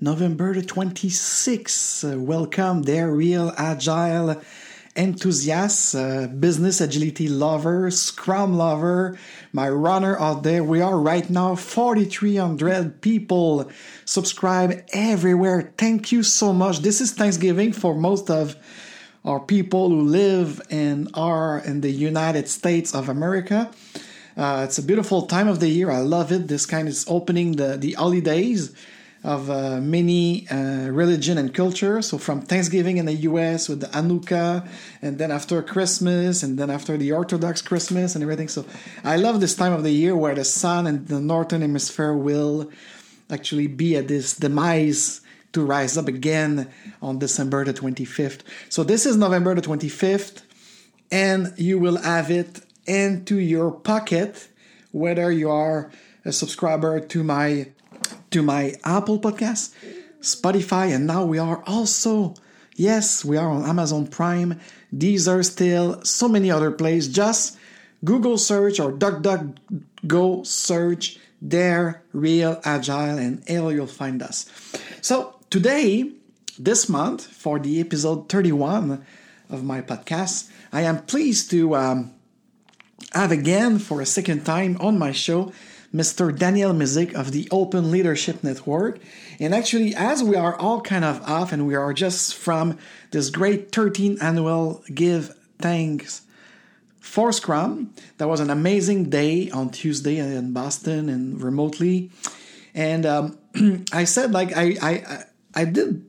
November the 26th. Uh, welcome there, real agile enthusiasts, uh, business agility lover, scrum lover, my runner out there. We are right now 4,300 people subscribe everywhere. Thank you so much. This is Thanksgiving for most of our people who live and are in the United States of America. Uh, it's a beautiful time of the year. I love it. This kind is opening the, the holidays of uh, many uh, religion and culture. So from Thanksgiving in the U.S. with the Hanukkah, and then after Christmas, and then after the Orthodox Christmas and everything. So I love this time of the year where the sun and the northern hemisphere will actually be at this demise to rise up again on December the 25th. So this is November the 25th, and you will have it into your pocket, whether you are a subscriber to my to my Apple Podcast, Spotify, and now we are also yes, we are on Amazon Prime. These are still so many other places. Just Google search or DuckDuckGo search there, real agile, and L you'll find us. So today, this month, for the episode 31 of my podcast, I am pleased to um, have again for a second time on my show Mr. Daniel Mezick of the Open Leadership Network. And actually, as we are all kind of off and we are just from this great 13th annual Give Thanks for Scrum, that was an amazing day on Tuesday in Boston and remotely. And um, I said, like, I, I, I did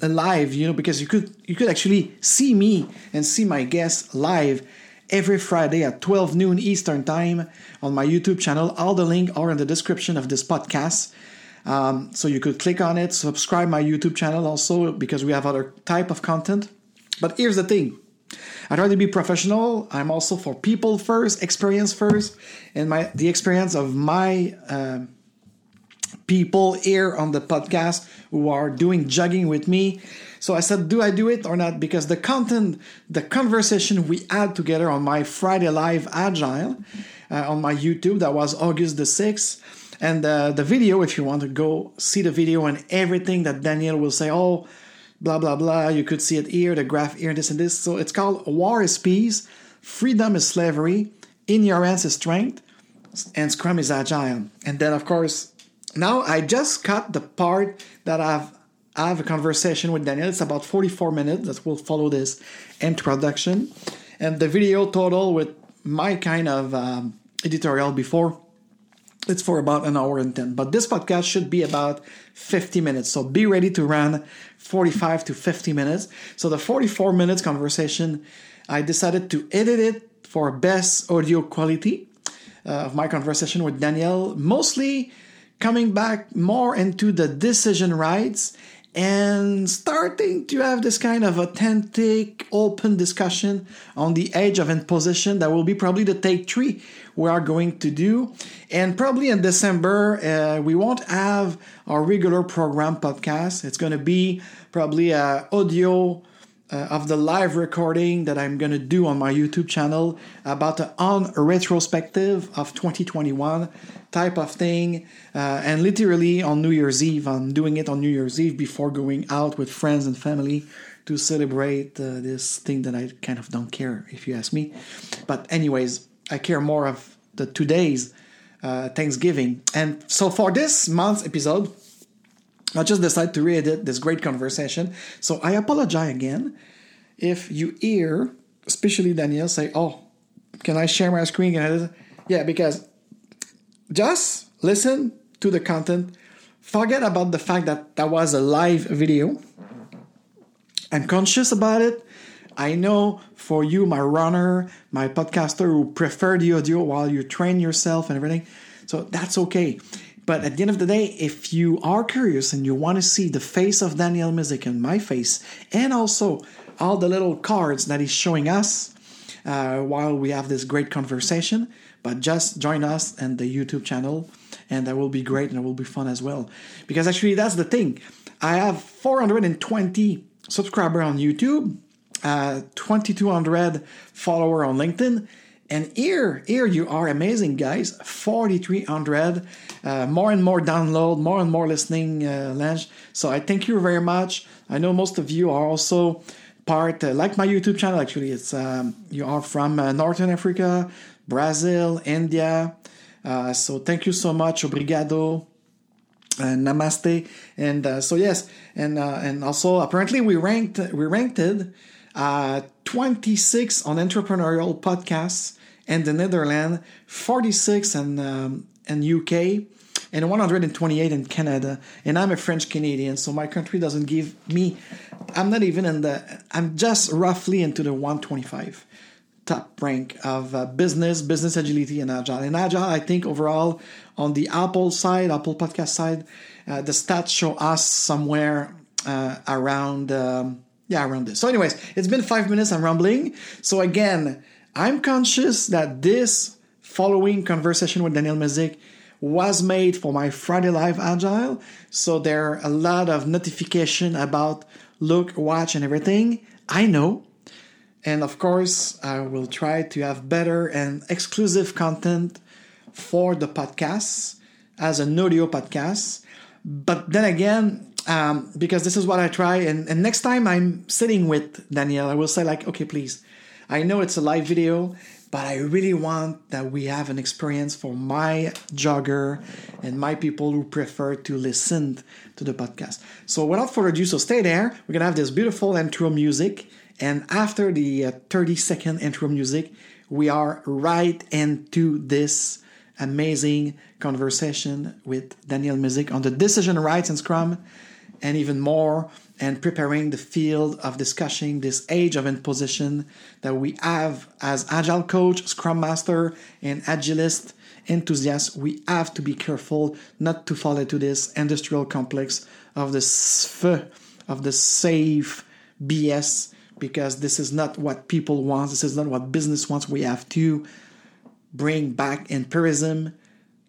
a live, you know, because you could you could actually see me and see my guests live every Friday at 12 noon Eastern Time on my YouTube channel. All the link are in the description of this podcast. Um, so you could click on it, subscribe my YouTube channel also because we have other type of content. But here's the thing. I'd rather be professional. I'm also for people first, experience first, and my the experience of my uh, people here on the podcast who are doing jogging with me so I said, do I do it or not? Because the content, the conversation we had together on my Friday Live Agile uh, on my YouTube, that was August the 6th. And uh, the video, if you want to go see the video and everything that Daniel will say, oh, blah, blah, blah, you could see it here, the graph here, this and this. So it's called War is Peace, Freedom is Slavery, Hands is Strength, and Scrum is Agile. And then, of course, now I just cut the part that I've I have a conversation with Daniel. It's about 44 minutes that will follow this introduction. And the video total with my kind of um, editorial before, it's for about an hour and 10. But this podcast should be about 50 minutes. So be ready to run 45 to 50 minutes. So the 44 minutes conversation, I decided to edit it for best audio quality uh, of my conversation with Daniel, mostly coming back more into the decision rights and starting to have this kind of authentic, open discussion on the age of imposition. That will be probably the take three we are going to do. And probably in December, uh, we won't have our regular program podcast. It's going to be probably a audio uh, of the live recording that I'm going to do on my YouTube channel about the on retrospective of 2021 type of thing. Uh, and literally on New Year's Eve, I'm doing it on New Year's Eve before going out with friends and family to celebrate uh, this thing that I kind of don't care, if you ask me. But, anyways, I care more of the today's uh, Thanksgiving. And so for this month's episode, I just decided to re-edit this great conversation. So I apologize again if you hear, especially Daniel, say, "Oh, can I share my screen?" Yeah, because just listen to the content. Forget about the fact that that was a live video. I'm conscious about it. I know for you, my runner, my podcaster who prefer the audio while you train yourself and everything. So that's okay. But at the end of the day, if you are curious and you want to see the face of Daniel Mezick and my face, and also all the little cards that he's showing us uh, while we have this great conversation, but just join us and the YouTube channel, and that will be great and it will be fun as well. Because actually, that's the thing. I have 420 subscriber on YouTube, uh, 2200 follower on LinkedIn, And here, here you are, amazing guys. 4,300, uh, more and more download, more and more listening, uh, Lange. So I thank you very much. I know most of you are also part, uh, like my YouTube channel. Actually, it's um, you are from uh, Northern Africa, Brazil, India. Uh, so thank you so much, obrigado. Uh, namaste and uh, so yes and and also apparently we ranked we ranked it uh, 26 on entrepreneurial podcasts in the Netherlands, 46 in um, in UK, and 128 in Canada. And I'm a French Canadian, so my country doesn't give me. I'm not even in the. I'm just roughly into the 125 top rank of uh, business, business agility, and agile. And agile, I think overall on the Apple side, Apple podcast side, uh, the stats show us somewhere uh, around. Um, yeah, around this. So, anyways, it's been five minutes. I'm rambling. So again, I'm conscious that this following conversation with Daniel Mezick was made for my Friday Live Agile. So there are a lot of notification about look, watch, and everything. I know. And of course, I will try to have better and exclusive content for the podcasts as an audio podcast. But then again, um, because this is what I try, and, and next time I'm sitting with Danielle, I will say like, okay, please, I know it's a live video, but I really want that we have an experience for my jogger and my people who prefer to listen to the podcast. So without further ado, so stay there. We're gonna have this beautiful intro music, and after the uh, 30 second intro music, we are right into this amazing conversation with Daniel Mezick on the decision rights in Scrum and even more and preparing the field of discussing this age of imposition that we have as agile coach, scrum master, and agilist enthusiast. We have to be careful not to fall into this industrial complex of the SFE, of the safe BS, because this is not what people want. This is not what business wants. We have to bring back empirism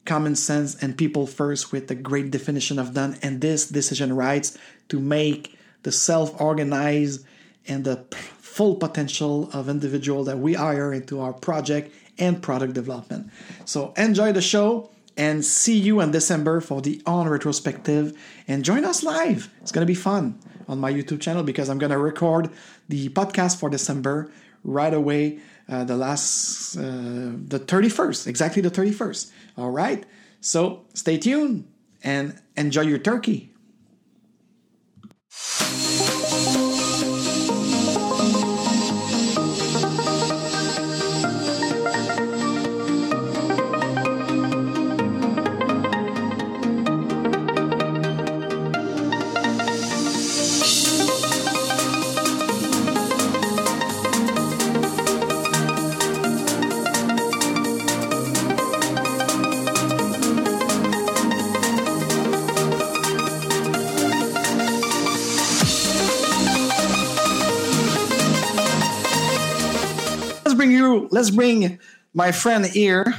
common sense and people first with the great definition of done and this decision rights to make the self-organized and the full potential of individual that we hire into our project and product development. So enjoy the show and see you in December for the on retrospective and join us live. It's going to be fun on my YouTube channel because I'm going to record the podcast for December right away uh, the last, uh, the 31st, exactly the 31st. All right. So stay tuned and enjoy your turkey. Let's bring my friend here.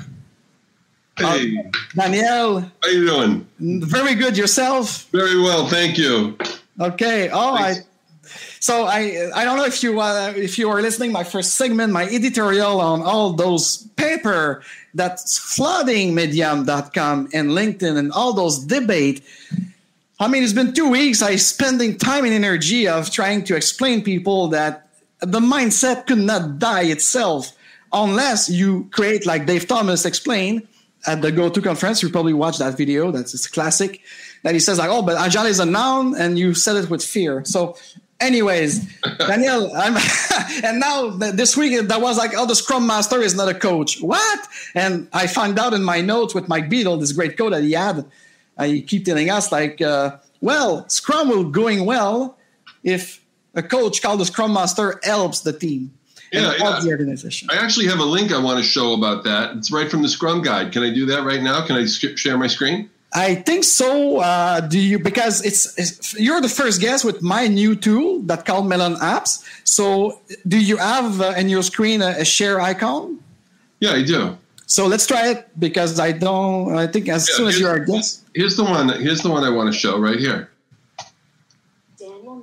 Hey, uh, Daniel. How you doing? Very good. Yourself? Very well, thank you. Okay. Oh, I. So I I don't know if you uh, if you are listening my first segment my editorial on all those paper that's flooding medium.com and LinkedIn and all those debate. I mean it's been 2 weeks I spending time and energy of trying to explain people that the mindset could not die itself unless you create like Dave Thomas explained at the GoTo conference. You probably watched that video. That's it's a classic. That he says like, oh, but agile is a noun, and you said it with fear. So, anyways, Daniel, I'm and now this week that was like, oh, the Scrum Master is not a coach. What? And I found out in my notes with Mike Beedle, this great code that he had. Uh, he keep telling us like, uh, well, Scrum will going well if a coach called the Scrum Master helps the team yeah, yeah. the organization. I actually have a link I want to show about that. It's right from the Scrum Guide. Can I do that right now? Can I share my screen? I think so. Uh, do you because it's, it's, you're the first guest with my new tool that called Melon Apps. So do you have uh, in your screen a, a, share icon? Yeah, I do. So let's try it because I don't. I think as yeah, soon as you're a guest. Here's the one. Here's the one I want to show right here.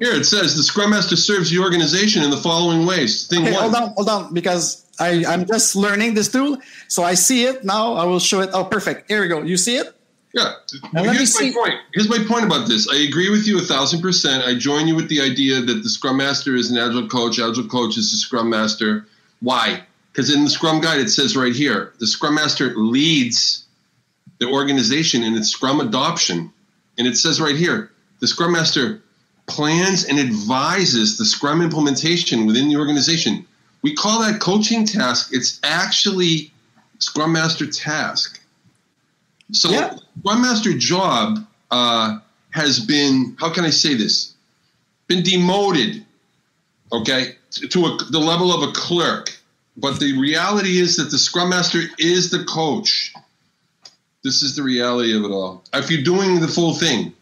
Here it says the Scrum Master serves the organization in the following ways. Thing okay, one. Hold on, hold on, because I, I'm just learning this tool. So I see it now. I will show it. Oh, perfect. Here we go. You see it? Yeah. here's my point. Here's my point about this. I agree with you a thousand percent. I join you with the idea that the Scrum Master is an Agile coach. Agile coach is a Scrum Master. Why? Because in the Scrum Guide it says right here, the Scrum Master leads the organization in its Scrum adoption, and it says right here, the Scrum Master plans and advises the Scrum implementation within the organization. We call that coaching task. It's actually Scrum Master task. So yeah. Scrum Master job uh, has been, how can I say this? Been demoted, okay, to a, the level of a clerk. But the reality is that the Scrum Master is the coach. This is the reality of it all. If you're doing the full thing.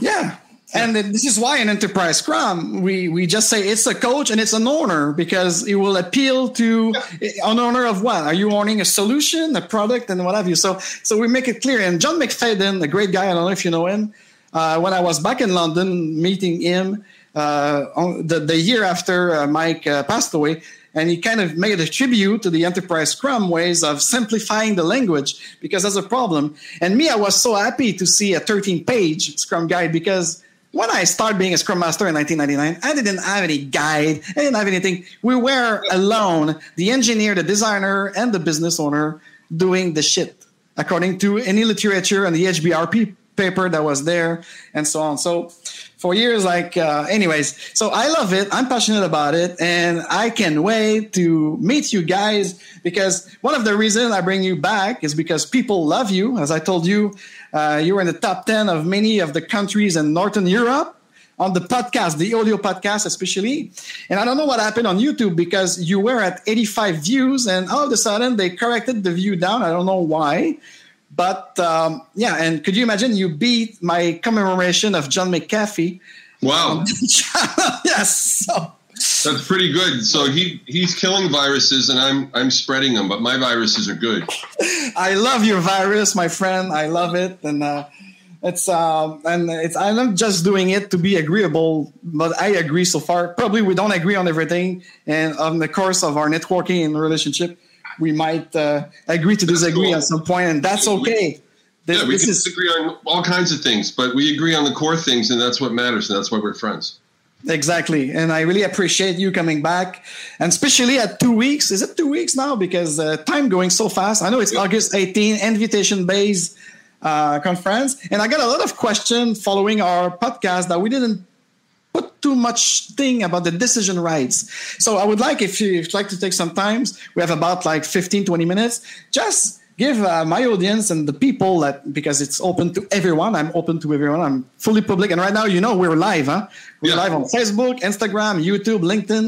Yeah. And this is why in Enterprise Scrum, we, we just say it's a coach and it's an owner because it will appeal to an owner of what? Are you owning a solution, a product, and what have you? So, so we make it clear. And John McFadden, a great guy, I don't know if you know him, uh, when I was back in London meeting him uh, the, the year after uh, Mike uh, passed away, and he kind of made a tribute to the enterprise scrum ways of simplifying the language because that's a problem and me i was so happy to see a 13 page scrum guide because when I started being a Scrum Master in 1999, I didn't have any guide. I didn't have anything. We were alone, the engineer, the designer, and the business owner doing the shit according to any literature and the HBRP paper that was there and so on. So for years, like, uh, anyways, so I love it. I'm passionate about it and I can wait to meet you guys because one of the reasons I bring you back is because people love you. As I told you, uh, you were in the top 10 of many of the countries in Northern Europe on the podcast, the audio podcast, especially. And I don't know what happened on YouTube because you were at 85 views and all of a sudden they corrected the view down. I don't know why. But um, yeah, and could you imagine you beat my commemoration of John McAfee? Wow. yes. So that's pretty good. So he he's killing viruses, and I'm I'm spreading them, but my viruses are good. I love your virus, my friend. I love it, and uh, it's um and it's I'm not just doing it to be agreeable, but I agree so far. Probably we don't agree on everything, and on the course of our networking and relationship, we might uh, agree to disagree cool. at some point, and that's okay. This, yeah, we can is, disagree on all kinds of things, but we agree on the core things, and that's what matters, and that's why we're friends. Exactly. And I really appreciate you coming back. And especially at two weeks. Is it two weeks now? Because uh, time going so fast. I know it's August 18, invitation based uh, conference. And I got a lot of questions following our podcast that we didn't put too much thing about the decision rights. So I would like, if you'd like to take some time, we have about like 15, 20 minutes, just give uh, my audience and the people that because it's open to everyone. I'm open to everyone. I'm fully public, and right now, you know, we're live. Huh? We're yeah. live on Facebook, Instagram, YouTube, LinkedIn.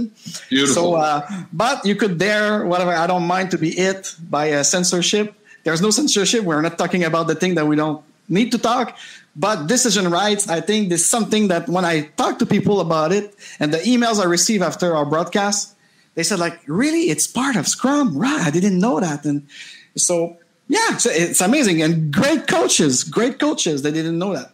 Beautiful. So, uh, but you could dare whatever. I don't mind to be hit by uh, censorship. There's no censorship. We're not talking about the thing that we don't need to talk. But decision rights, I think, there's something that when I talk to people about it, and the emails I receive after our broadcast, they said like, "Really, it's part of Scrum, right? I didn't know that." And so yeah, it's, it's amazing and great coaches, great coaches. They didn't know that.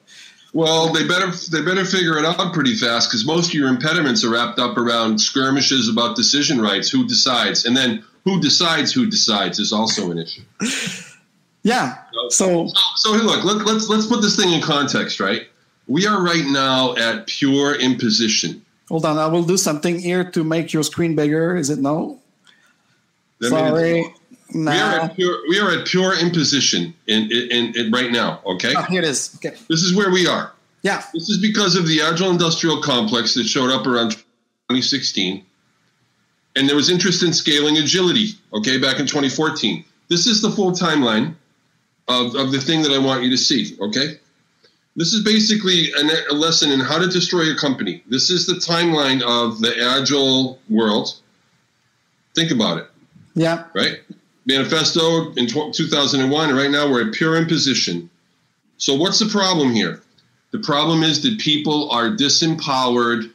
Well, they better they better figure it out pretty fast because most of your impediments are wrapped up around skirmishes about decision rights. Who decides, and then who decides who decides is also an issue. Yeah. So so, so look, let, let's let's put this thing in context, right? We are right now at pure imposition. Hold on, I will do something here to make your screen bigger. Is it no? Sorry. We are at pure, we are at pure imposition in, in, in right now. Okay. Oh, here it is. Okay. This is where we are. Yeah. This is because of the agile industrial complex that showed up around 2016, and there was interest in scaling agility. Okay, back in 2014. This is the full timeline of, of the thing that I want you to see. Okay. This is basically a, a lesson in how to destroy a company. This is the timeline of the agile world. Think about it. Yeah. Right manifesto in 2001, and right now we're at pure imposition. So, what's the problem here? The problem is that people are disempowered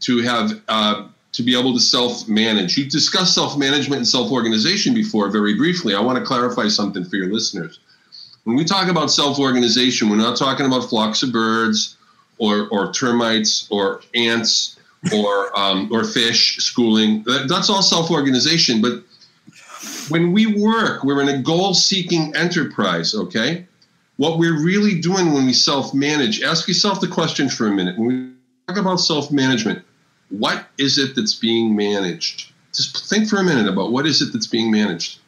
to have uh, to be able to self-manage. You discussed self-management and self-organization before, very briefly. I want to clarify something for your listeners. When we talk about self-organization, we're not talking about flocks of birds, or or termites, or ants, or um, or fish schooling. That, that's all self-organization, but when we work, we're in a goal seeking enterprise, okay? What we're really doing when we self manage, ask yourself the question for a minute. When we talk about self management, what is it that's being managed? Just think for a minute about what is it that's being managed.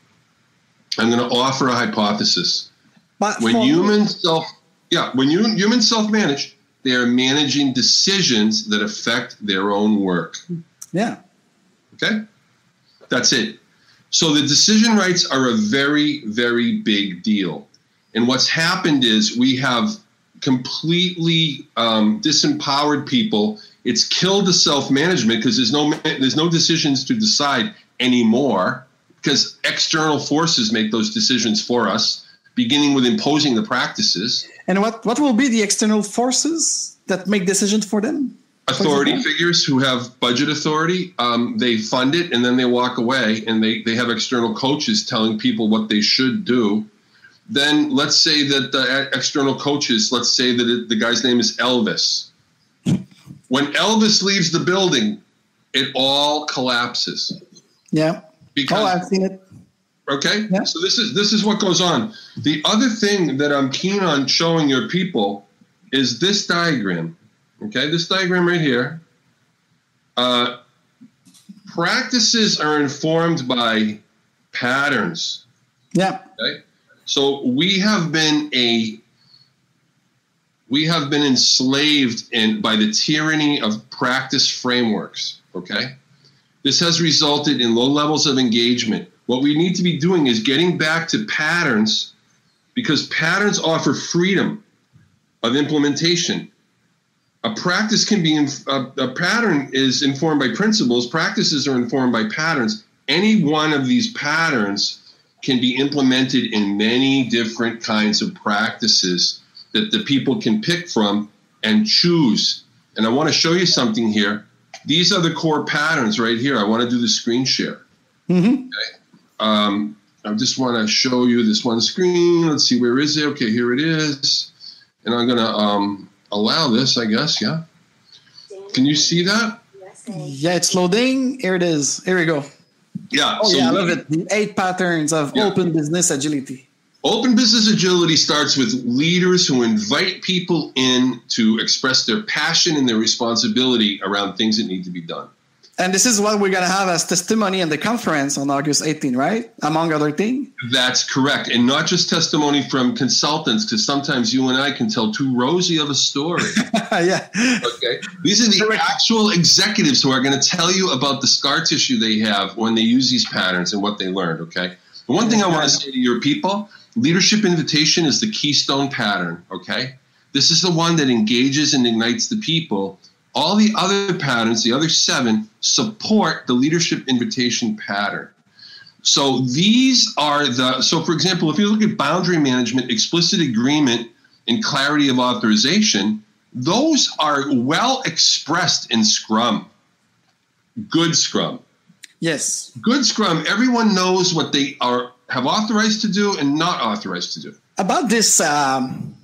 I'm going to offer a hypothesis. But when humans self, yeah, when you, humans self manage, they are managing decisions that affect their own work. Yeah. Okay. That's it. So the decision rights are a very, very big deal. And what's happened is we have completely um, disempowered people. It's killed the self management because there's no there's no decisions to decide anymore because external forces make those decisions for us, beginning with imposing the practices. And what what will be the external forces that make decisions for them? Authority figures who have budget authority um, they fund it and then they walk away and they, they have external coaches telling people what they should do. Then let's say that the external coaches let's say that it, the guy's name is elvis. When elvis leaves the building it all collapses. Yeah. Because, oh i've seen it. Okay? Yeah. so this is this is what goes on. The other thing that i'm keen on showing your people is this diagram Okay, this diagram right here. Uh, practices are informed by patterns. Yeah. Okay. So we have been a we have been enslaved in by the tyranny of practice frameworks. Okay. This has resulted in low levels of engagement. What we need to be doing is getting back to patterns because patterns offer freedom of implementation a practice can be a, a pattern is informed by principles practices are informed by patterns. Any one of these patterns can be implemented in many different kinds of practices that the people can pick from and choose. And i want to show you something here. These are the core patterns right here. I want to do the screen share. Mm-hmm. okay. um, i just want to show you this one screen. Let's see where is it? Okay here it is. And i'm going to um, allow this, I guess. Yeah. Can you see that? Yeah, it's loading. Here it is. Here we go. Yeah. Oh, so yeah, I love it. The eight patterns of yeah. open business agility. Open business agility starts with leaders who invite people in to express their passion and their responsibility around things that need to be done. And this is what we're going to have as testimony in the conference on August 18, right? Among other things. That's correct. And not just testimony from consultants, because sometimes you and I can tell too rosy of a story. yeah. Okay. These are the actual executives who are going to tell you about the scar tissue they have when they use these patterns and what they learned. Okay. The one thing I want to say to your people leadership invitation is the keystone pattern. Okay. This is the one that engages and ignites the people all the other patterns, the other seven, support the leadership invitation pattern. So these are the, so for example, if you look at boundary management, explicit agreement, and clarity of authorization, those are well expressed in Scrum. Good Scrum. Yes. Good Scrum, everyone knows what they are have authorized to do and not authorized to do. About this um,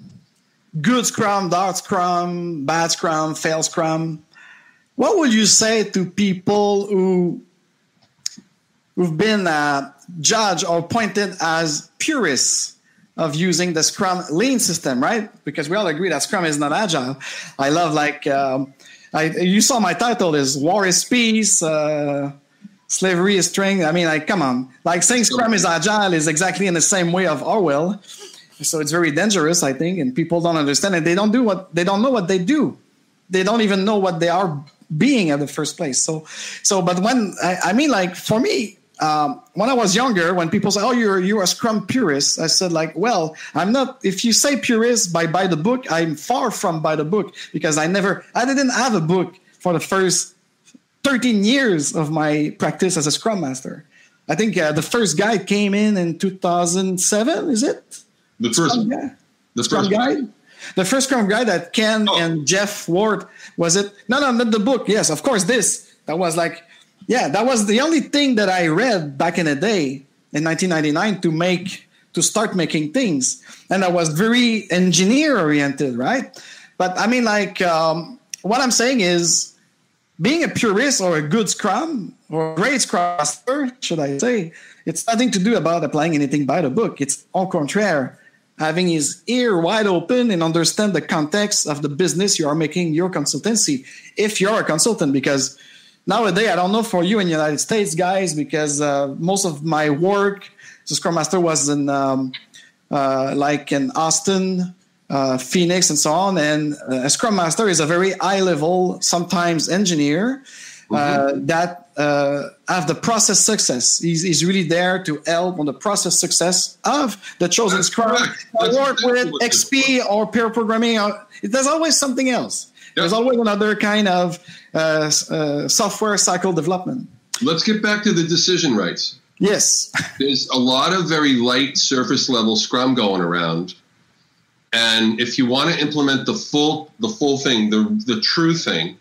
good scrum, dark scrum, bad scrum, fail scrum. What would you say to people who who've been uh, judged or pointed as purists of using the Scrum Lean system, right? Because we all agree that Scrum is not agile. I love like um, I, you saw my title is War is Peace. Uh, slavery is strength. I mean, like, come on. Like saying Scrum is agile is exactly in the same way of Orwell. So it's very dangerous, I think, and people don't understand it. They don't do what they don't know what they do. They don't even know what they are being at the first place. So, so, but when I, I mean, like for me, um, when I was younger, when people say, "Oh, you're you're a Scrum purist," I said, "Like, well, I'm not. If you say purist by by the book, I'm far from by the book because I never, I didn't have a book for the first 13 years of my practice as a Scrum Master. I think uh, the first guide came in in 2007. Is it? The first guy. The first guide. The first Scrum guide that Ken oh. and Jeff Ward was it? No, no, not the book. Yes, of course. This that was like, yeah, that was the only thing that I read back in the day in 1999 to make to start making things, and I was very engineer oriented, right? But I mean, like, um, what I'm saying is, being a purist or a good Scrum or great Scrum should I say, it's nothing to do about applying anything by the book. It's au contraire, having his ear wide open and understand the context of the business you are making your consultancy. If you're a consultant, because nowadays I don't know for you in the United States, guys, because uh, most of my work a Scrum Master was in um, uh, like in Austin, uh, Phoenix, and so on. And a Scrum Master is a very high level, sometimes engineer mm-hmm. that uh, have the process success. He's, he's really there to help on the process success of the chosen That's Scrum. Work with XP or pair programming. Or, there's always something else. Yep. There's always another kind of uh, software cycle development. Let's get back to the decision rights. Yes. There's a lot of very light surface level Scrum going around. And if you want to implement the full the full thing, the the true thing,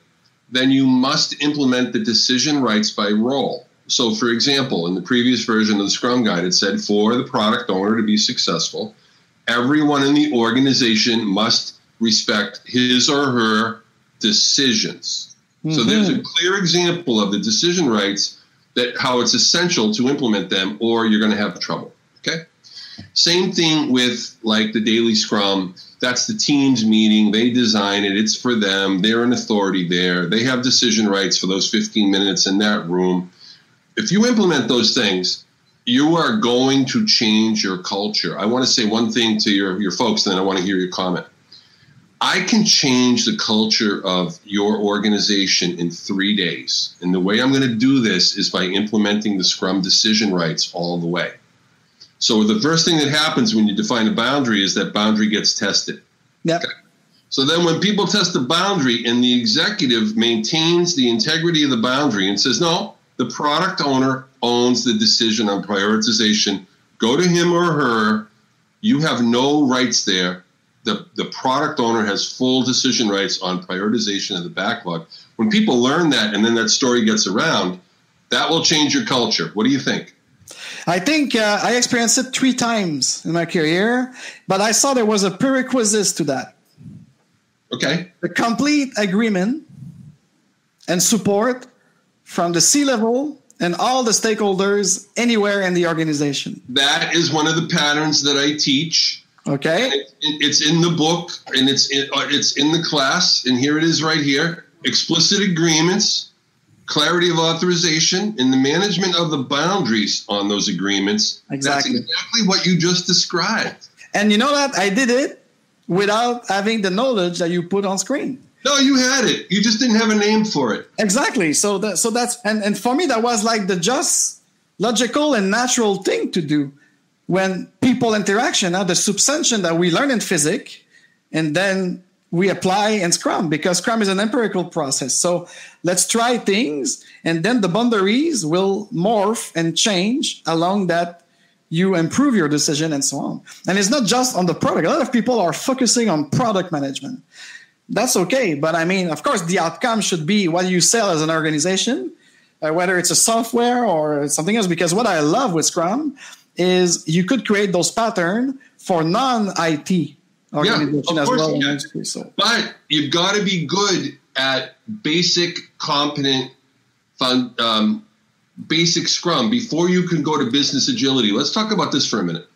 then you must implement the decision rights by role. So for example, in the previous version of the Scrum Guide, it said for the product owner to be successful, everyone in the organization must respect his or her decisions. Mm-hmm. So there's a clear example of the decision rights that how it's essential to implement them or you're going to have trouble okay same thing with like the daily scrum that's the team's meeting. They design it. It's for them. They're an authority there. They have decision rights for those 15 minutes in that room. If you implement those things you are going to change your culture. I want to say one thing to your, your folks and then i want to hear your comment. I can change the culture of your organization in three days. And the way I'm going to do this is by implementing the Scrum decision rights all the way. So the first thing that happens when you define a boundary is that boundary gets tested. Yep. Okay. So then when people test the boundary and the executive maintains the integrity of the boundary and says, no, the product owner owns the decision on prioritization, go to him or her. You have no rights there the, the product owner has full decision rights on prioritization of the backlog. When people learn that and then that story gets around, that will change your culture. What do you think? I think uh, I experienced it three times in my career, but I saw there was a prerequisite to that. Okay. The complete agreement and support from the C level and all the stakeholders anywhere in the organization. That is one of the patterns that I teach Okay. It, it's in the book and it's in, uh, it's in the class, and here it is right here explicit agreements, clarity of authorization, and the management of the boundaries on those agreements. Exactly. That's exactly what you just described. And you know that I did it without having the knowledge that you put on screen. No, you had it. You just didn't have a name for it. Exactly. So that so that's and, and for me that was like the just logical and natural thing to do when people interaction, uh, the substantion that we learn in physics, and then we apply in Scrum because Scrum is an empirical process. So let's try things, and then the boundaries will morph and change along that you improve your decision and so on. And it's not just on the product. A lot of people are focusing on product management. That's okay, but I mean, of course, the outcome should be what you sell as an organization, uh, whether it's a software or something else. Because what I love with Scrum is you could create those patterns for non-IT organization yeah, as well. So. But you've got to be good at basic, competent, fun, um, basic Scrum before you can go to business agility. Let's talk about this for a minute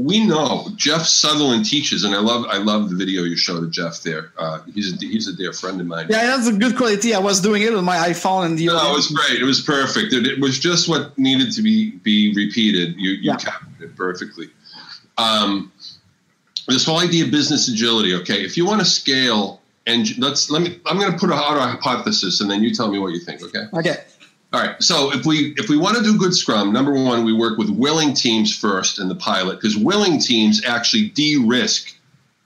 we know Jeff Sutherland teaches, and I love I love the video you showed of Jeff there. Uh, he's a, he's a dear friend of mine. Yeah, that's a good quality. I was doing it with my iPhone and the. No, it was great. It was perfect. It, it, was just what needed to be be repeated. You you yeah. captured it perfectly. Um, this whole idea of business agility. Okay, if you want to scale, and let's let me. I'm going to put out a hypothesis, and then you tell me what you think. Okay. Okay. All right. So if we if we want to do good Scrum, number one, we work with willing teams first in the pilot because willing teams actually de-risk.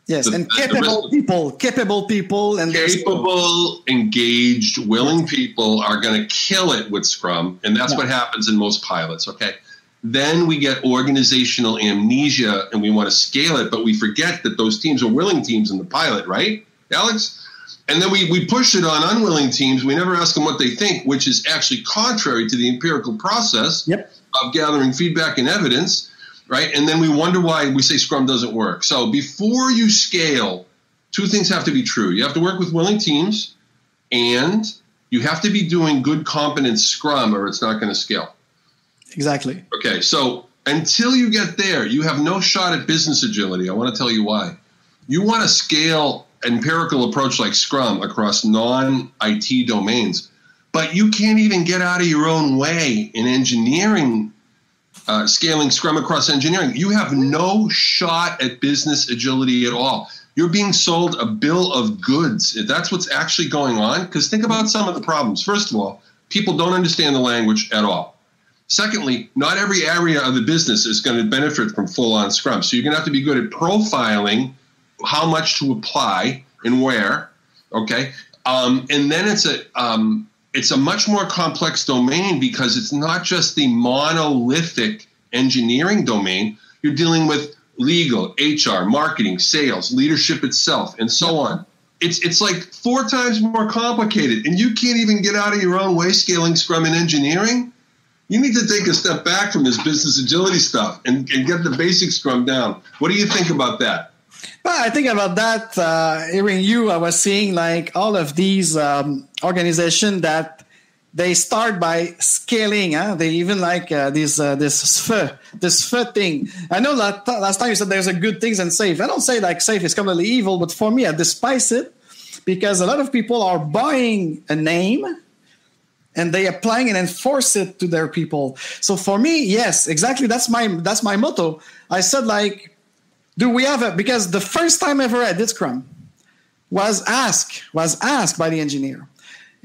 Yes, the, and capable people, capable people, and capable, engaged, willing people are going to kill it with Scrum, and that's yeah. what happens in most pilots. Okay. Then we get organizational amnesia, and we want to scale it, but we forget that those teams are willing teams in the pilot, right, Alex? And then we, we push it on unwilling teams. We never ask them what they think, which is actually contrary to the empirical process yep. of gathering feedback and evidence, right? And then we wonder why we say Scrum doesn't work. So before you scale, two things have to be true. You have to work with willing teams, and You have to be doing good, competent Scrum, or it's not going to scale. Exactly. Okay, so until you get there, you have no shot at business agility. I want to tell you why. You want to scale empirical approach like Scrum across non IT domains, but you can't even get out of your own way in engineering, uh, scaling Scrum across engineering. You have no shot at business agility at all. You're being sold a bill of goods. That's what's actually going on. Because think about some of the problems. First of all, people don't understand the language at all. Secondly, not every area of the business is going to benefit from full on Scrum. So you're going to have to be good at profiling how much to apply and where. Okay, um, and then it's a um, it's a much more complex domain because it's not just the monolithic engineering domain. You're dealing with legal, HR, marketing, sales, leadership itself, and so on. It's it's like four times more complicated, and you can't even get out of your own way scaling Scrum and engineering. You need to take a step back from this business agility stuff and, and get the basic Scrum down. What do you think about that? Well, I think about that. Uh, hearing you, I was seeing like all of these um, organizations that they start by scaling. Huh? They even like uh, this uh, this SFE, this SFE thing. I know that last time you said there's a good things and safe. I don't say like safe is completely evil, but for me, I despise it because a lot of people are buying a name and they applying and enforce it to their people. So for me, yes, exactly. That's my that's my motto. I said like do we have a because the first time ever I did Scrum was asked was asked by the engineer.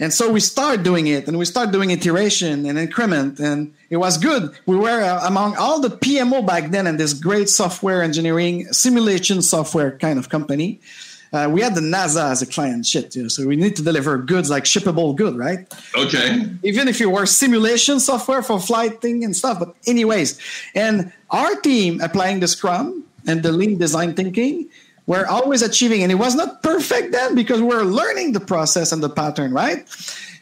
And so we start doing it and we start doing iteration and increment and it was good. We were uh, among all the PMO back then and this great software engineering simulation software kind of company. Uh, we had the NASA as a client shit, too, so we need to deliver goods like shippable good, right? Okay. Even if you were simulation software for flight thing and stuff, but anyways, and our team applying the Scrum and the lean design thinking, we're always achieving. And it was not perfect then because we're learning the process and the pattern, right?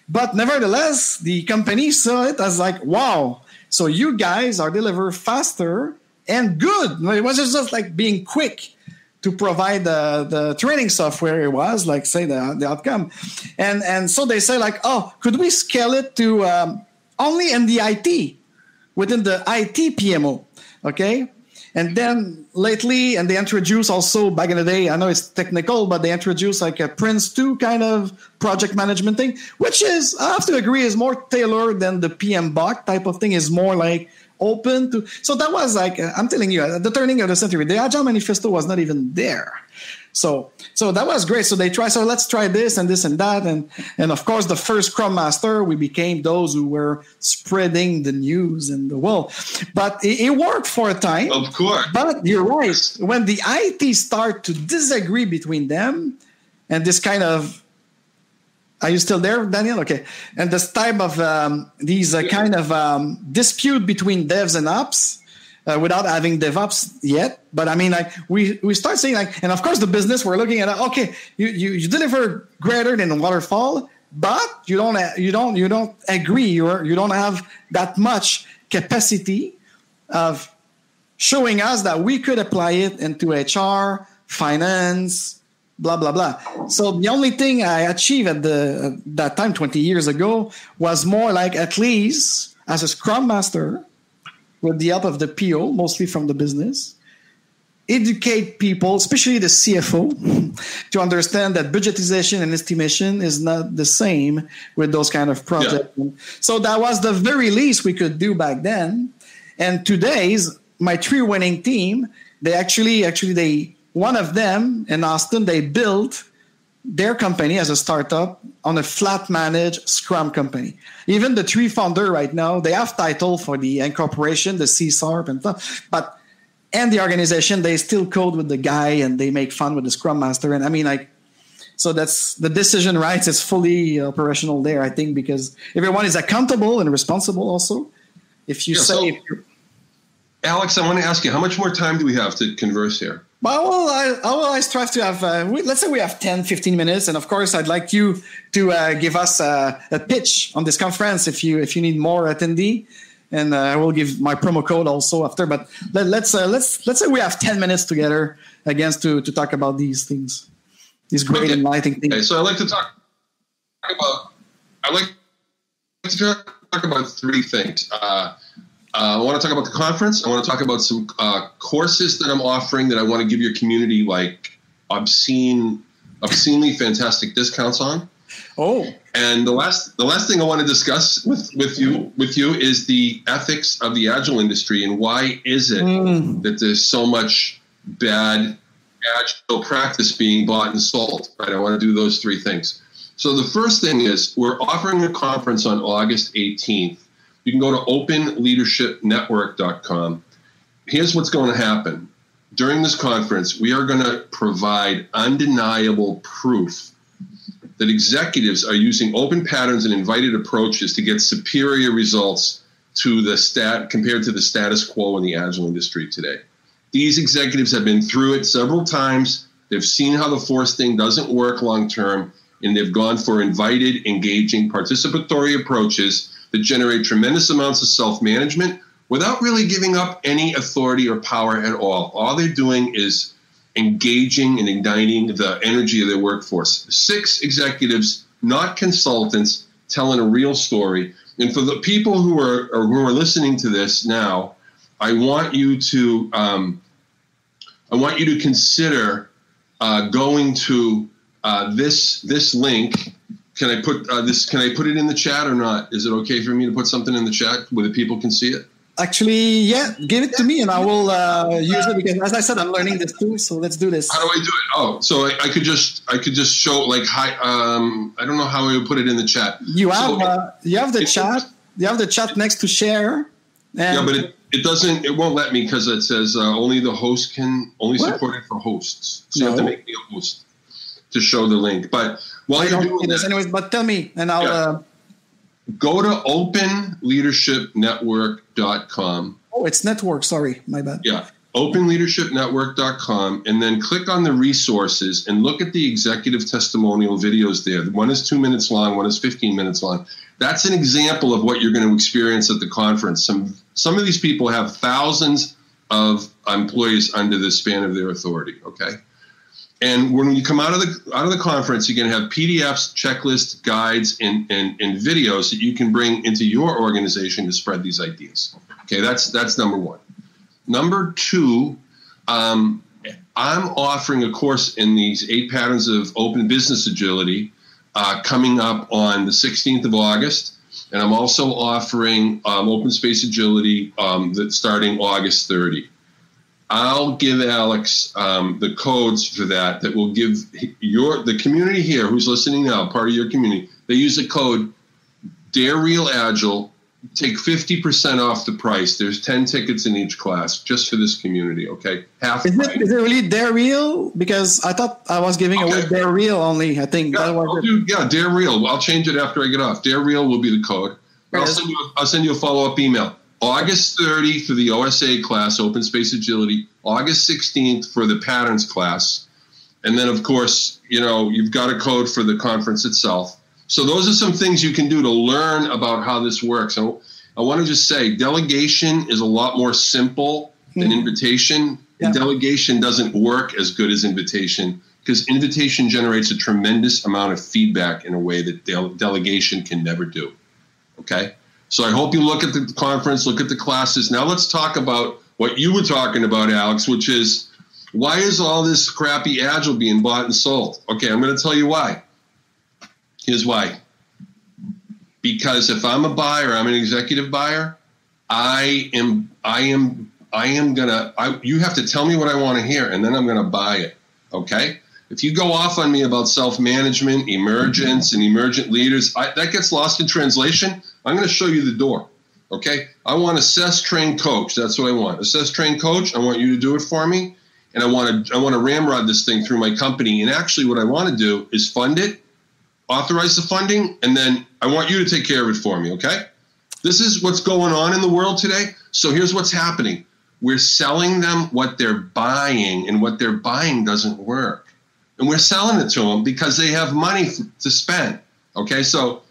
But nevertheless, the company saw it as like, wow, so you guys are deliver faster and good. It wasn't just like being quick to provide the, the training software it was like say the, the outcome. And and so they say like oh could we scale it to um, only in the it within the it pmo okay? And then lately, and they introduced also back in the day, I know it's technical, but they introduced like a Prince2 kind of project management thing, which is, I have to agree, is more tailored than the pm PMBOK type of thing, is more like open to. So that was like, uh, I'm telling you, at the turning of the century, the Agile Manifesto was not even there. So so that was great. So they try. So let's try this and this and that, and and of course the first Scrum Master, we became those who were spreading the news in the world. But it, it worked for a time. Of course. But you're right. When the IT start to disagree between them, and this kind of are you still there, Daniel? Okay. And this type of um, these uh, kind of um, dispute between devs and ops uh, without having DevOps yet. But I mean, like we we start saying like, and of course the business we're looking at. Okay, you you, you deliver greater than waterfall, but you don't you don't you don't agree. You you don't have that much capacity of showing us that we could apply it into HR, finance, blah blah blah. So the only thing I achieved at the at that time, twenty years ago, was more like at least as a Scrum Master with the help of the PO, mostly from the business, educate people, especially the CFO, to understand that budgetization and estimation is not the same with those kind of projects. Yeah. So that was the very least we could do back then. And today's my three winning team, they actually actually they one of them in Austin, they built their company as a startup on a flat managed Scrum company. Even the three founder right now, they have title for the incorporation, the C sharp and stuff, but and the organization, they still code with the guy and they make fun with the Scrum Master. And I mean, like, so that's the decision rights is fully operational there, I think, because everyone is accountable and responsible also. If you yeah, say, so, Alex, I want to ask you, how much more time do we have to converse here? Well, I, will, I will always try to have, uh, we, let's say we have 10, 15 minutes. And of course, I'd like you to uh, give us uh, a pitch on this conference if you if you need more attendee. And uh, I will give my promo code also after. But let, us let's, uh, let's let's say we have 10 minutes together against to, to talk about these things, these great okay. enlightening things. Okay, so I'd like to talk about I like to talk about three things. Uh, uh, I want to talk about the conference. I want to talk about some uh, courses that I'm offering that I want to give your community like obscene, obscenely fantastic discounts on. Oh. And the last the last thing I want to discuss with, with you with you is the ethics of the agile industry and why is it mm. that there's so much bad agile practice being bought and sold. Right. I want to do those three things. So the first thing is we're offering a conference on August 18th. You can go to openleadershipnetwork.com. Here's what's going to happen. During this conference, we are going to provide undeniable proof that executives are using open patterns and invited approaches to get superior results to the stat compared to the status quo in the agile industry today. These executives have been through it several times. They've seen how the force thing doesn't work long term, and they've gone for invited, engaging, participatory approaches that generate tremendous amounts of self management without really giving up any authority or power at all. All they're doing is engaging and igniting the energy of their workforce. Six executives, not consultants, telling a real story. And for the people who are who are listening to this now, I want you to um, I want you to consider uh, going to uh, this this link. Can I put uh, this? Can I put it in the chat or not? Is it okay for me to put something in the chat where the people can see it? Actually, yeah, give it to me and I will uh, use it because, as I said, I'm learning this too. So let's do this. How do I do it? Oh, so I, I could just I could just show like hi. Um, I don't know how I would put it in the chat. You have so, uh, you have the chat. You have the chat next to share. yeah, but it, it doesn't. It won't let me because it says uh, only the host can only what? support it for hosts. So no. you have to make me a host to show the link. But while I you're doing this, anyways, but tell me, and I'll. Yeah. Uh, Go to openleadershipnetwork.com. Oh, it's network. Sorry, my bad. Yeah. Openleadershipnetwork.com and then click on the resources and look at the executive testimonial videos there. One is two minutes long, one is 15 minutes long. That's an example of what you're going to experience at the conference. Some some of these people have thousands of employees under the span of their authority. Okay. And when you come out of the out of the conference, you're going to have PDFs, checklists, guides, and, and, and videos that you can bring into your organization to spread these ideas. Okay, that's that's number one. Number two, um, I'm offering a course in these eight patterns of open business agility uh, coming up on the 16th of August. And I'm also offering um, open space agility um, starting August 30. I'll give Alex um, the codes for that. That will give your the community here who's listening now, part of your community. They use the code Dare Real Agile. Take fifty percent off the price. There's ten tickets in each class just for this community. Okay, half. Is it, is it really Dare Real? Because I thought I was giving okay. away Dare Real only. I think yeah, that was do, yeah, Dare Real. I'll change it after I get off. Dare Real will be the code. I'll send you. I'll send you a follow up email. August 30 for the OSA class, Open Space Agility, August 16th for the Patterns class. And then, of course, you know, you've got a code for the conference itself. So those are some things you can do to learn about how this works. And I want to just say delegation is a lot more simple than mm-hmm. invitation. Yeah. Delegation doesn't work as good as invitation because invitation generates a tremendous amount of feedback in a way that de- delegation can never do. Okay? So I hope you look at the conference, look at the classes. Now let's talk about what you were talking about, Alex, which is why is all this crappy Agile being bought and sold? Okay, I'm going to tell you why. Here's why. Because if I'm a buyer, I'm an executive buyer. I am. I am. I am gonna. You have to tell me what I want to hear, and then I'm going to buy it. Okay. If you go off on me about self management, emergence, and emergent leaders, I, that gets lost in translation. I'm going to show you the door. Okay. I want assess, train, coach. That's what I want. Assess, train, coach. I want you to do it for me. And I want to I want to ramrod this thing through my company. And actually, what I want to do is fund it, authorize the funding, and then I want you to take care of it for me. Okay. This is what's going on in the world today. So here's what's happening. We're selling them what they're buying, and what they're buying doesn't work and we're selling it to them because they have money to spend. Okay, so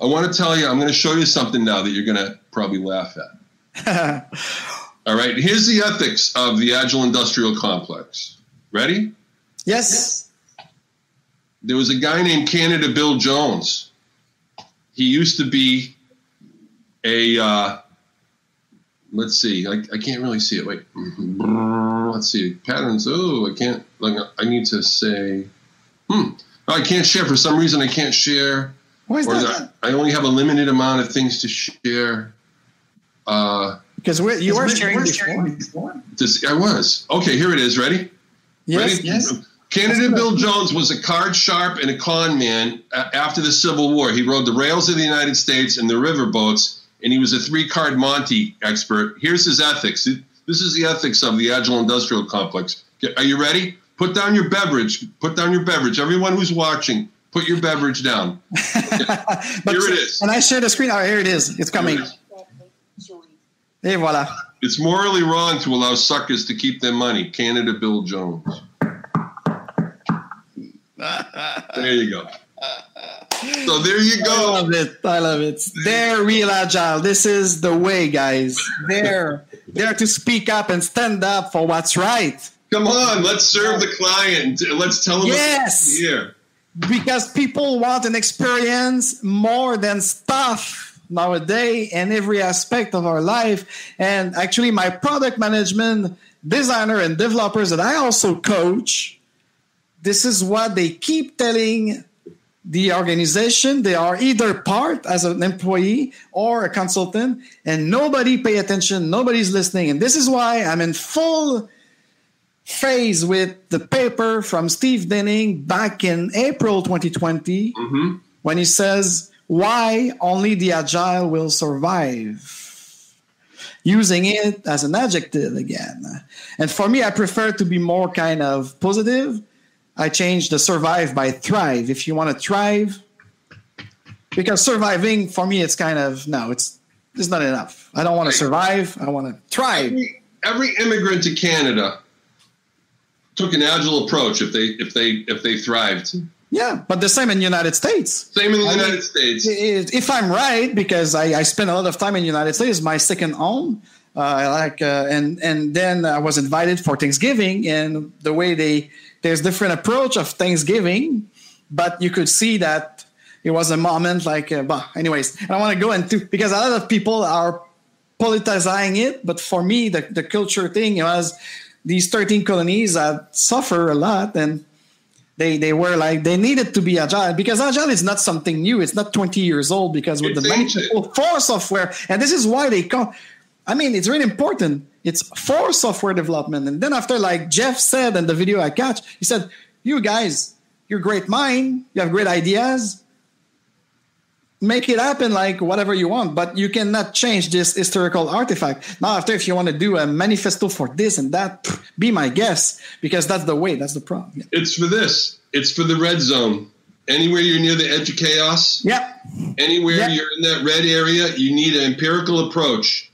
I want to tell you, I'm going to show you something now that you're going to probably laugh at. All right, here's the ethics of the Agile Industrial Complex. Ready? Yes. There was a guy named Canada Bill Jones. he used to be a. Uh, let's see. I, I can't really see it. Wait. Let's see patterns. Oh, I can't. Like I need to say. Hmm. Oh, I can't share for some reason. I can't share. Why is that? I only have a limited amount of things to share. Uh, because we're, you were sharing, sharing before. This, I was. Okay, here it is. Ready? Yes. Ready? Yes. Canada Bill Jones was a card sharp and a con man after the Civil War. He rode the rails of the United States and the riverboats, and he was a three card Monte expert. Here's his ethics. This is the ethics of the Agile Industrial Complex. Are you ready? Put down your beverage. Put down your beverage. Everyone who's watching, put your beverage down. here it is. And I share the screen. Oh, here it is. It's coming. Et voilà. It's morally wrong to allow suckers to keep their money. Canada Bill Jones. there you go. So there you go. I love it. I love it. They're real agile. This is the way, guys. They're there to speak up and stand up for what's right. Come on, let's serve the client. Let's tell them yes. here. Because people want an experience more than stuff nowadays in every aspect of our life. And actually, my product management designer and developers that I also coach, this is what they keep telling the organization. They are either part as an employee or a consultant, and nobody pay attention. Nobody's listening. And this is why I'm in full phase with the paper from Steve Denning back in April 2020 mm-hmm. when he says why only the agile will survive. Using it as an adjective again. And for me, I prefer to be more kind of positive. I change the survive by thrive. If you want to thrive, because surviving for me, it's kind of no, it's it's not enough. I don't want to survive. I want to thrive. Every, every immigrant to Canada took an agile approach if they if they if they thrived. Yeah, but the same in the United States. Same in the I United mean, States. If I'm right, because I, I spent a lot of time in the United States, my second home. Uh, I like, uh, and and then I was invited for Thanksgiving, and the way they there's different approach of Thanksgiving, but you could see that it was a moment like, uh, but anyways, And I want to go into because a lot of people are politicizing it, but for me, the the culture thing was these 13 colonies that suffer a lot and they they were like they needed to be agile because agile is not something new. It's not 20 years old because with it's the many oh, for software, and this is why they come. I mean, it's really important. It's for software development, and then after, like Jeff said in the video I catch, he said, "You guys, you're great mind. You have great ideas. Make it happen like whatever you want, but you cannot change this historical artifact. Now, after, if you want to do a manifesto for this and that, be my guest because that's the way. That's the problem. Yeah. It's for this. It's for the red zone. Anywhere you're near the edge of chaos. Yeah. Anywhere yep. you're in that red area, you need an empirical approach.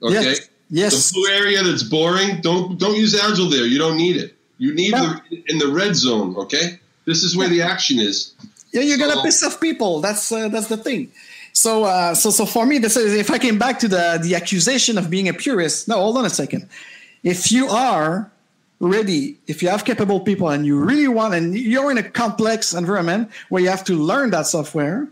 Okay. Yes. yes. The blue area that's boring, don't don't use agile there. You don't need it. You need yeah. the in the red zone. Okay. This is where the action is. Yeah, you're gonna piss off people. That's uh, that's the thing. So uh, so so for me, this is if I came back to the the accusation of being a purist. No, hold on a second. If you are ready, if you have capable people and you really want, and you're in a complex environment where you have to learn that software,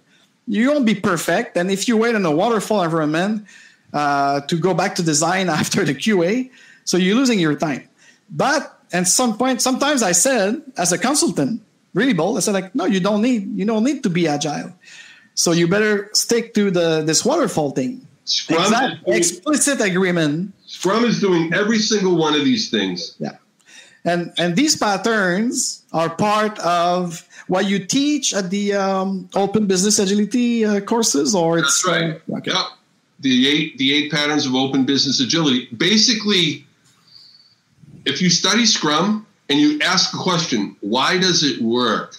you won't be perfect. And if you wait in a waterfall environment uh, to go back to design after the QA, so you're losing your time. But at some point, sometimes I said as a consultant, really bold. I said like, no, you don't need you don't need to be agile. So you better stick to the this waterfall thing. Scrum exact, doing, explicit agreement. Scrum is doing every single one of these things. Yeah. And and these patterns are part of what you teach at the um, open business agility uh, courses or it's That's right. Uh, okay. Yeah. The eight the eight patterns of open business agility. Basically if you study Scrum, and you ask a question, why does it work?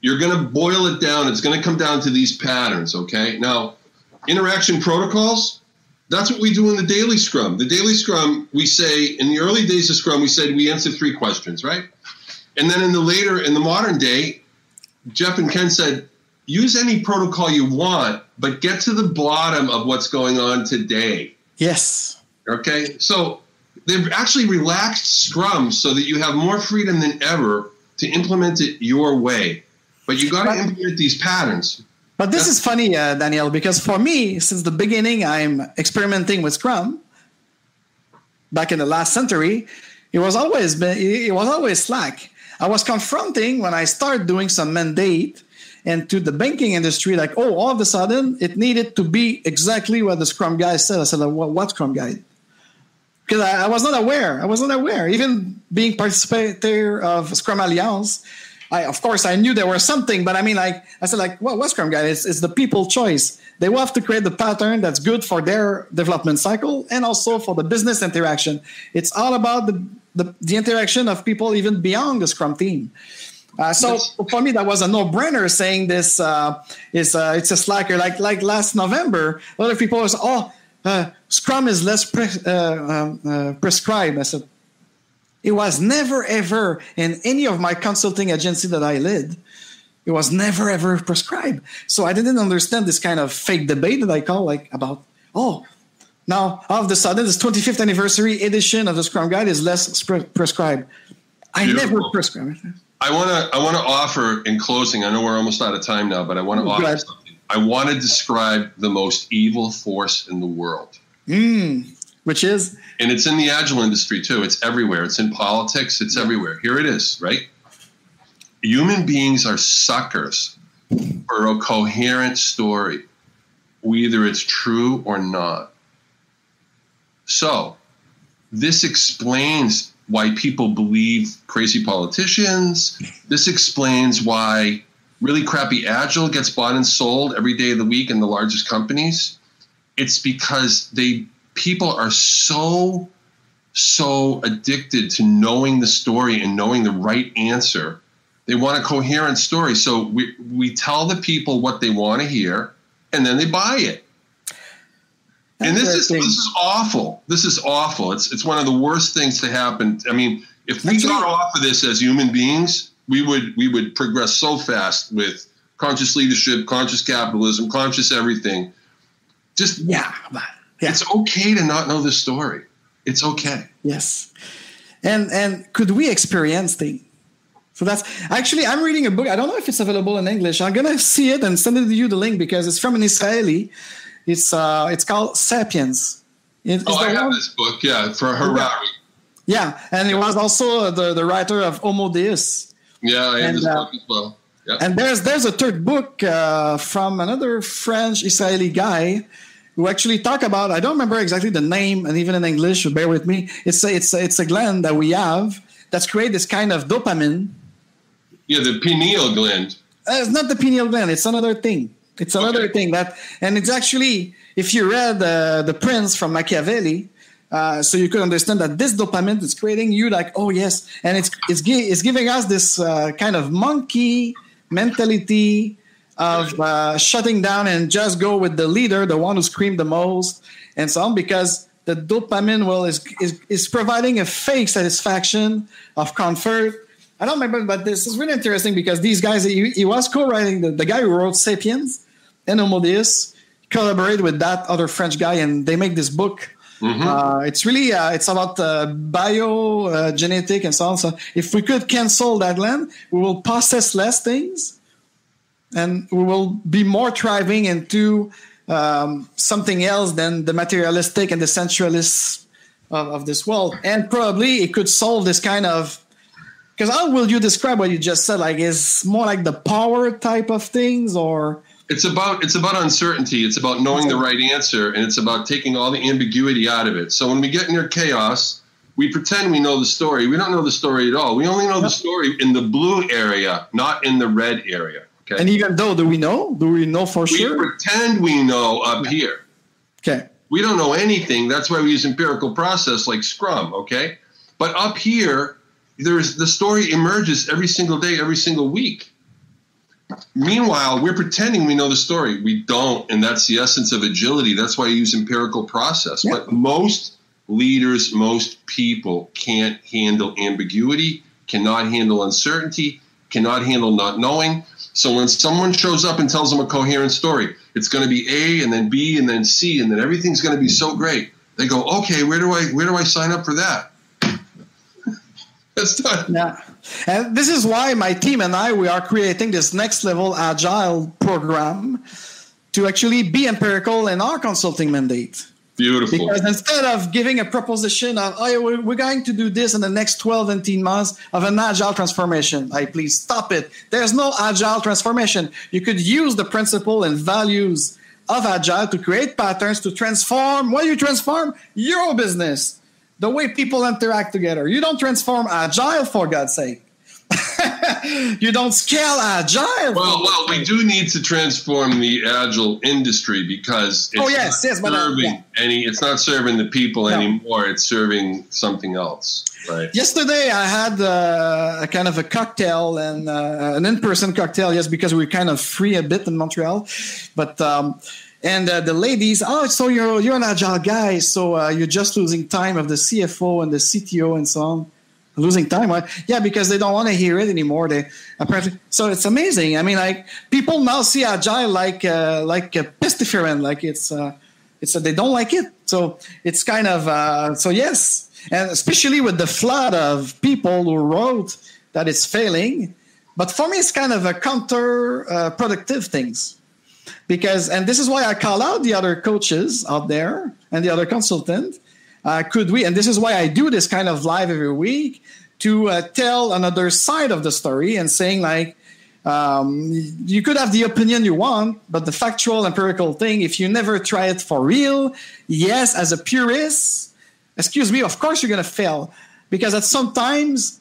You're going to boil it down. It's going to come down to these patterns, okay? Now, interaction protocols, that's what we do in the daily scrum. The daily scrum, we say, in the early days of scrum, we said we answer three questions, right? And then in the later, in the modern day, Jeff and Ken said, use any protocol you want, but get to the bottom of what's going on today. Yes. Okay. So they've actually relaxed Scrum so that you have more freedom than ever to implement it your way. But you've got to implement these patterns. But this is funny, uh, Daniel, because for me, since the beginning, I'm experimenting with Scrum. Back in the last century, it was always been, it was always Slack. I was confronting when I started doing some mandate and to the banking industry, like, oh, all of a sudden it needed to be exactly what the Scrum guy said. I said, what, what Scrum guy? Because I, I, was not aware. I was not aware. Even being participator of Scrum Alliance, I, of course, I knew there was something, but I mean, like, I said, like, what, what Scrum guy? It's, it's the people choice. They will have to create the pattern that's good for their development cycle and also for the business interaction. It's all about the, the, the interaction of people even beyond the Scrum team. Uh, so for me, that was a no-brainer. Saying this uh, is uh, it's a slacker. Like like last November, a lot of people was oh uh, Scrum is less pre- uh, um, uh, prescribed. I said it was never ever in any of my consulting agency that I led. It was never ever prescribed. So I didn't understand this kind of fake debate that I call like about oh now all of a sudden this 25th anniversary edition of the Scrum Guide is less pre- prescribed. I Beautiful. never prescribed. I want to I want to offer in closing. I know we're almost out of time now, but I want to offer something. I want to describe the most evil force in the world. Mm, which is, and it's in the agile industry too. It's everywhere. It's in politics. It's everywhere. Here it is. Right. Human beings are suckers for a coherent story, whether it's true or not. So, this explains why people believe crazy politicians. This explains why really crappy agile gets bought and sold every day of the week in the largest companies. It's because they people are so so addicted to knowing the story and knowing the right answer. They want a coherent story. So we we tell the people what they want to hear and then they buy it and this is this is awful. This is awful. It's it's one of the worst things to happen. I mean, if we got off of this as human beings, we would we would progress so fast with conscious leadership, conscious capitalism, conscious everything. Just yeah, yeah. it's okay to not know the story. It's okay. Yes, and and could we experience things? So that's actually I'm reading a book. I don't know if it's available in English. I'm gonna see it and send it to you the link because it's from an Israeli it's uh, it's called Sapiens. It, oh, I have one? this book. Yeah, for Harari. Yeah, and he was also the, the writer of Homo Deus. Yeah, I and, this uh, book as well. Yeah. And there's there's a third book uh, from another French Israeli guy who actually talk about I don't remember exactly the name and even in English. Bear with me. It's a, it's a, it's a gland that we have that's create this kind of dopamine. Yeah, the pineal gland. Uh, it's not the pineal gland. It's another thing. It's another okay. thing that, and it's actually, if you read uh, The Prince from Machiavelli, uh, so you could understand that this dopamine is creating you like, oh yes, and it's it's, it's giving us this uh, kind of monkey mentality of uh, shutting down and just go with the leader, the one who screamed the most, and so on, because the dopamine well is, is is providing a fake satisfaction of comfort I don't remember, but this is really interesting because these guys, he, he was co-writing the, the guy who wrote *Sapiens*, and Homo Deus collaborate with that other French guy, and they make this book. Mm-hmm. Uh, it's really uh, it's about uh, bio uh, genetic and so on. So if we could cancel that land, we will process less things, and we will be more thriving into um, something else than the materialistic and the sensualist of, of this world. And probably it could solve this kind of because how will you describe what you just said? Like, is more like the power type of things, or it's about it's about uncertainty. It's about knowing the right answer, and it's about taking all the ambiguity out of it. So when we get near chaos, we pretend we know the story. We don't know the story at all. We only know the story in the blue area, not in the red area. Okay. And even though, do we know? Do we know for we sure? We pretend we know up here. Okay. We don't know anything. That's why we use empirical process like Scrum. Okay. But up here, there's the story emerges every single day, every single week. Meanwhile, we're pretending we know the story. We don't, and that's the essence of agility. That's why I use empirical process. Yeah. But most leaders, most people can't handle ambiguity, cannot handle uncertainty, cannot handle not knowing. So when someone shows up and tells them a coherent story, it's going to be A and then B and then C and then everything's going to be so great. They go, okay, where do I where do I sign up for that? That's done. Yeah. And this is why my team and I we are creating this next level agile program to actually be empirical in our consulting mandate. Beautiful. Because instead of giving a proposition of, oh, we're going to do this in the next 12 and 18 months of an agile transformation, I please stop it. There's no agile transformation. You could use the principle and values of agile to create patterns to transform. What you transform? Your business, the way people interact together. You don't transform agile for God's sake. you don't scale agile. Well, well, we do need to transform the agile industry because it's oh yes, yes, but uh, serving yeah. any. It's not serving the people no. anymore. It's serving something else. Right. Yesterday, I had uh, a kind of a cocktail and uh, an in-person cocktail. Yes, because we are kind of free a bit in Montreal, but. Um, and uh, the ladies, oh, so you're you're an agile guy, so uh, you're just losing time of the CFO and the CTO and so on losing time. Right? Yeah, because they don't want to hear it anymore. They apparently so it's amazing. I mean, like people now see agile like uh, like a pestiférine, like it's uh, it's uh, they don't like it. So it's kind of uh, so yes, and especially with the flood of people who wrote that it's failing. But for me, it's kind of a counter uh, productive things because and this is why I call out the other coaches out there and the other consultant uh, could we, and this is why I do this kind of live every week, to uh, tell another side of the story and saying like, um, you could have the opinion you want, but the factual empirical thing, if you never try it for real, yes, as a purist, excuse me, of course you're going to fail. Because at sometimes,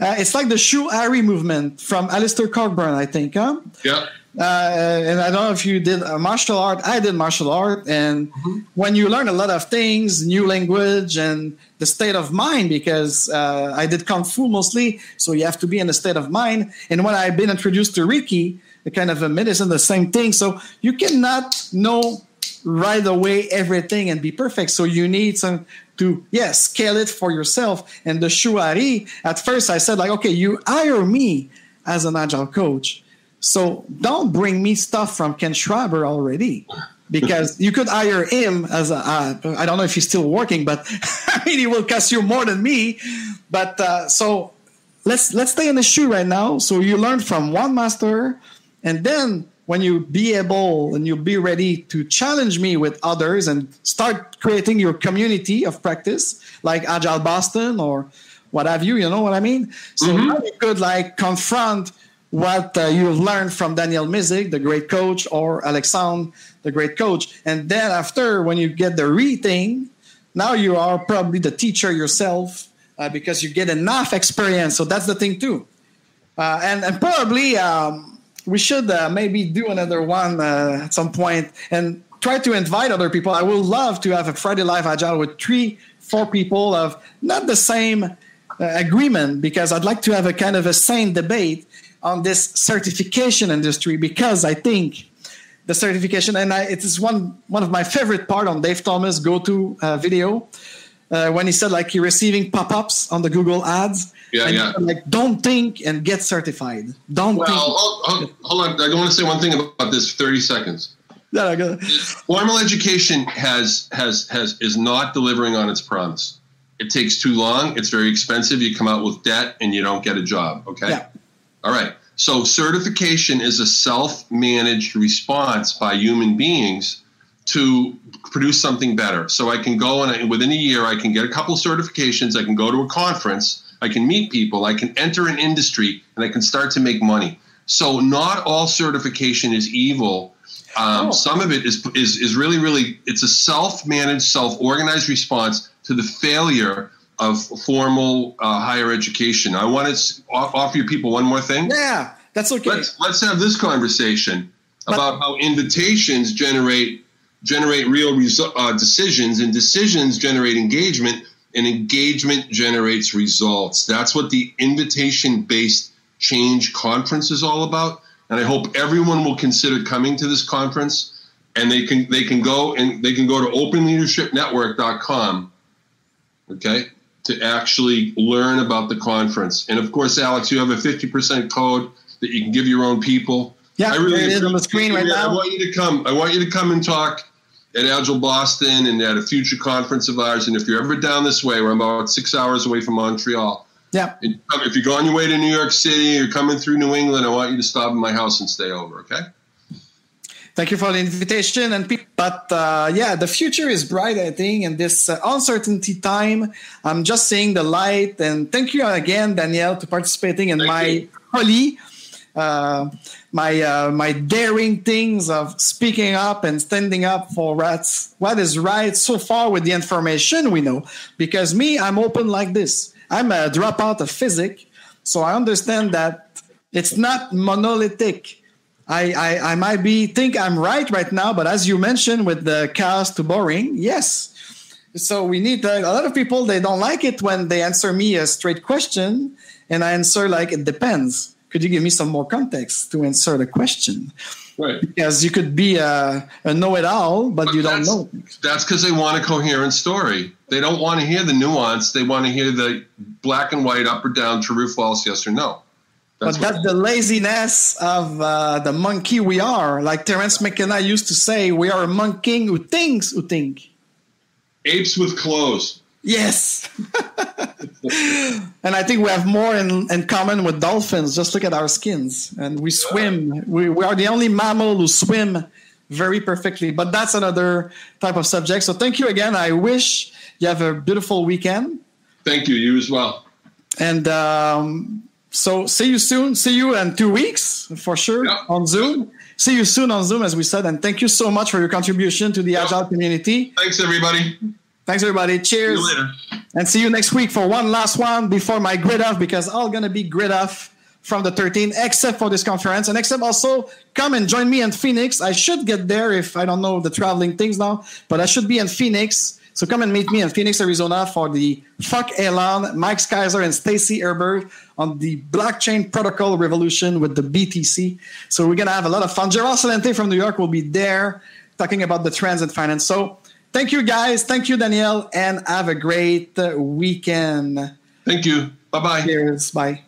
uh, it's like the Shuhari movement from Alistair Cockburn, I think. Huh? Yeah. Uh, and I don't know if you did martial art. I did martial art, and mm-hmm. when you learn a lot of things, new language, and the state of mind, because uh, I did kung fu mostly, so you have to be in a state of mind. And when I've been introduced to Reiki, the kind of a medicine, the same thing. So you cannot know right away everything and be perfect. So you need some to yes scale it for yourself. And the Shuhari, at first I said like, okay, you hire me as an agile coach so don't bring me stuff from Ken Schwaber already, because you could hire him as a. Uh, I don't know if he's still working, but I mean, he will cost you more than me. But uh, so let's let's stay in the shoe right now. So you learn from one master, and then when you be able and you be ready to challenge me with others and start creating your community of practice, like Agile Boston or what have you. You know what I mean? So mm-hmm. you could like confront what uh, you've learned from Daniel Mezick, the great coach, or Alexandre, the great coach. And then after, when you get the reading, now you are probably the teacher yourself uh, because you get enough experience. So that's the thing too. Uh, and, and probably um, we should uh, maybe do another one uh, at some point and try to invite other people. I would love to have a Friday Live Agile with three, four people of not the same uh, agreement because I'd like to have a kind of a sane debate on this certification industry because I think the certification and I, it is one one of my favorite part on Dave Thomas go to uh, video uh, when he said like he receiving pop-ups on the Google ads. Yeah, yeah. Like don't think and get certified. Don't. Well, think. Hold, hold, hold on. I want to say one thing about this. Thirty seconds. Yeah, go. Formal education has has has is not delivering on its promise. It takes too long. It's very expensive. You come out with debt and you don't get a job. Okay. Yeah. All right. So certification is a self-managed response by human beings to produce something better. So I can go and within a year I can get a couple of certifications. I can go to a conference. I can meet people. I can enter an industry, and I can start to make money. So not all certification is evil. Um, oh. Some of it is, is is really really it's a self-managed, self-organized response to the failure of formal uh, higher education. I want to offer you people one more thing. Yeah, that's okay. Let's let's have this conversation but, about how invitations generate generate real resu- uh, decisions, and decisions generate engagement, and engagement generates results. That's what the invitation based change conference is all about. And I hope everyone will consider coming to this conference. And they can they can go and they can go to openleadershipnetwork.com. Okay, to actually learn about the conference. And of course, Alex, you have a 50% code that you can give your own people. Yeah, I really it is on the screen right now. I want you to come. I want you to come and talk at Agile Boston and at a future conference of ours. And if you're ever down this way, we're about six hours away from Montreal. Yeah. If you go on your way to New York City, you're coming through New England, I want you to stop in my house and stay over. Okay. Thank you for the invitation. And but uh, yeah, the future is bright. I think in this uh, uncertainty time, I'm just seeing the light. And thank you again, Daniel, to participating in my holy, uh, my uh, my daring things of speaking up and standing up for what's what is right so far with the information we know. Because me, I'm open like this. I'm a dropout of physics, so I understand that it's not monolithic I, I, I might be think I'm right right now, but as you mentioned with the chaos to boring, yes. So we need a lot of people they don't like it when they answer me a straight question, and I answer like it depends. Could you give me some more context to answer the question? Right. Because you could be a, a know-it-all, but, but you don't know. That's because they want a coherent story. They don't want to hear the nuance. They want to hear the black and white, up or down, true or false, yes or no. That's but that's the laziness of uh, the monkey we are. Like Terence McKenna used to say, we are a monkey who thinks who think. Apes with clothes. Yes. and I think we have more in, in common with dolphins. Just look at our skins. And we swim. We, we are the only mammal who swim very perfectly. But that's another type of subject. So thank you again. I wish you have a beautiful weekend. Thank you. You as well. And um, so see you soon. See you in two weeks for sure yep. on Zoom. See you soon on Zoom, as we said. And thank you so much for your contribution to the yep. Agile community. Thanks, everybody. Thanks, everybody. Cheers. See and see you next week for one last one before my grid off, because all going to be grid off from the 13th, except for this conference. And except also come and join me in Phoenix. I should get there if I don't know the traveling things now, but I should be in Phoenix so come and meet me in Phoenix, Arizona for the Fuck Elon, Max Keiser and Stacy Herbert on the blockchain protocol revolution with the BTC. So we're going to have a lot of fun. Gerald Celente from New York will be there talking about the trends in finance. So thank you guys. Thank you, Danielle, and have a great weekend. Thank you. Bye-bye. Cheers. Bye.